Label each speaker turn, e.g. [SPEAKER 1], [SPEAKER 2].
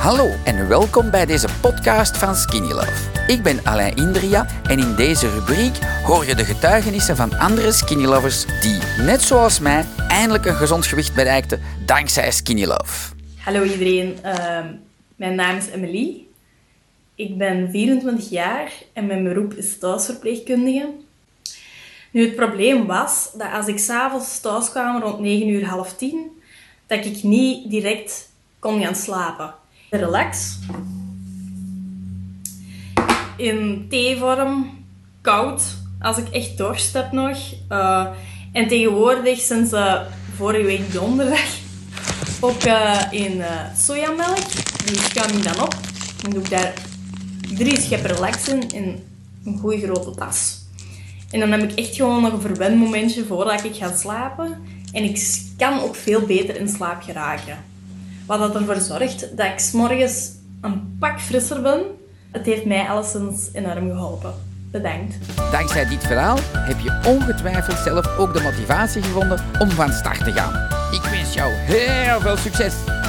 [SPEAKER 1] Hallo en welkom bij deze podcast van Skinny Love. Ik ben Alain Indria en in deze rubriek hoor je de getuigenissen van andere Skinny Lovers die, net zoals mij, eindelijk een gezond gewicht bereikten dankzij Skinny Love.
[SPEAKER 2] Hallo iedereen, uh, mijn naam is Emily. Ik ben 24 jaar en mijn beroep is thuisverpleegkundige. Nu, het probleem was dat als ik s'avonds thuis kwam rond 9 uur, half 10, dat ik niet direct kon gaan slapen. Relax. In theevorm, koud, als ik echt dorst heb nog. Uh, en tegenwoordig, sinds uh, vorige week donderdag, ook uh, in sojamelk. Die schuim ik dan op. Dan doe ik daar drie scheppen relax in, in een goede grote tas. En dan heb ik echt gewoon nog een verwendmomentje voordat ik ga slapen. En ik kan ook veel beter in slaap geraken. Wat dat ervoor zorgt dat ik s'morgens een pak frisser ben. Het heeft mij alleszins enorm geholpen. Bedankt.
[SPEAKER 1] Dankzij dit verhaal heb je ongetwijfeld zelf ook de motivatie gevonden om van start te gaan. Ik wens jou heel veel succes!